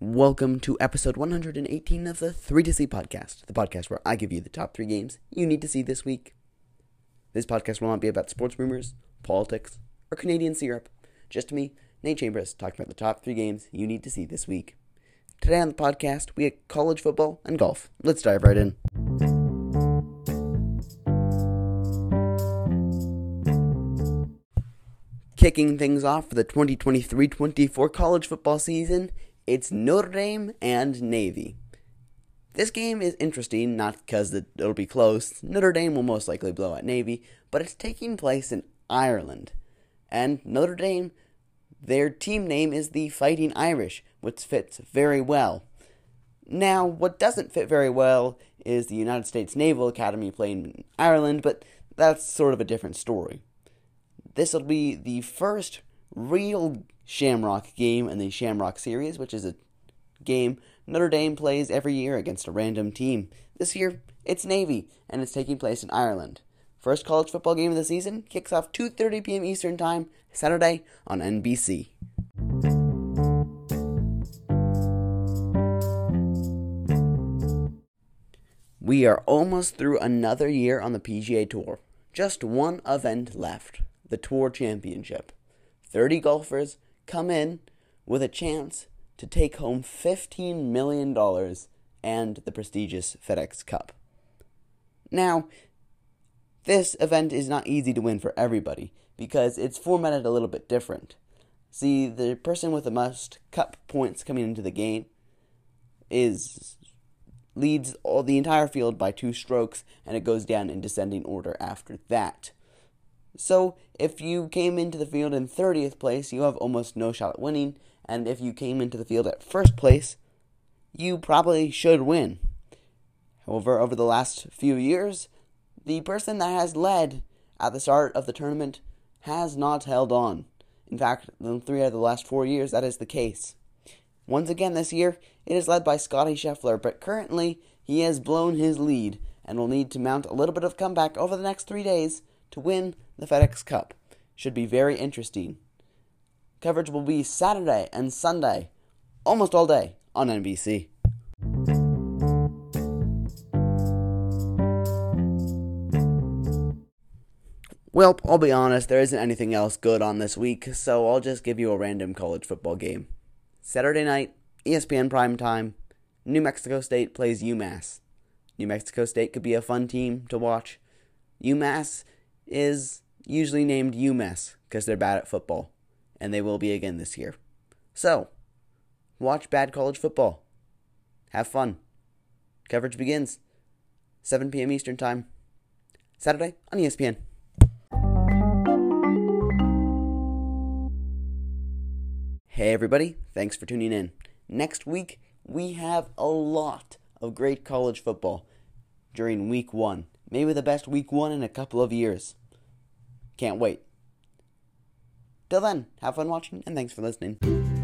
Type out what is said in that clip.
welcome to episode 118 of the 3 to See podcast, the podcast where I give you the top three games you need to see this week. This podcast will not be about sports rumors, politics, or Canadian syrup. Just me, Nate Chambers, talking about the top three games you need to see this week. Today on the podcast, we have college football and golf. Let's dive right in. Kicking things off for the 2023 24 college football season, it's Notre Dame and Navy. This game is interesting, not because it'll be close. Notre Dame will most likely blow out Navy, but it's taking place in Ireland. And Notre Dame, their team name is the Fighting Irish, which fits very well. Now, what doesn't fit very well is the United States Naval Academy playing in Ireland, but that's sort of a different story. This will be the first real Shamrock game in the Shamrock series, which is a game Notre Dame plays every year against a random team. This year, it's Navy, and it's taking place in Ireland. First college football game of the season kicks off 2:30 p.m. Eastern Time Saturday on NBC. We are almost through another year on the PGA Tour. Just one event left the Tour Championship. 30 golfers come in with a chance to take home $15 million and the prestigious FedEx Cup. Now, this event is not easy to win for everybody because it's formatted a little bit different. See, the person with the most cup points coming into the game is leads all the entire field by two strokes and it goes down in descending order after that. So, if you came into the field in 30th place, you have almost no shot at winning, and if you came into the field at first place, you probably should win. However, over the last few years, the person that has led at the start of the tournament has not held on. In fact, in three out of the last four years, that is the case. Once again this year, it is led by Scottie Scheffler, but currently he has blown his lead and will need to mount a little bit of comeback over the next three days to win the FedEx Cup. Should be very interesting. Coverage will be Saturday and Sunday, almost all day on NBC. Well, I'll be honest, there isn't anything else good on this week, so I'll just give you a random college football game. Saturday night, ESPN prime time, New Mexico State plays UMass. New Mexico State could be a fun team to watch. UMass is usually named UMass because they're bad at football, and they will be again this year. So, watch bad college football. Have fun. Coverage begins 7 p.m. Eastern Time, Saturday on ESPN. Hey, everybody, thanks for tuning in. Next week, we have a lot of great college football during week one. Maybe the best week one in a couple of years. Can't wait. Till then, have fun watching and thanks for listening.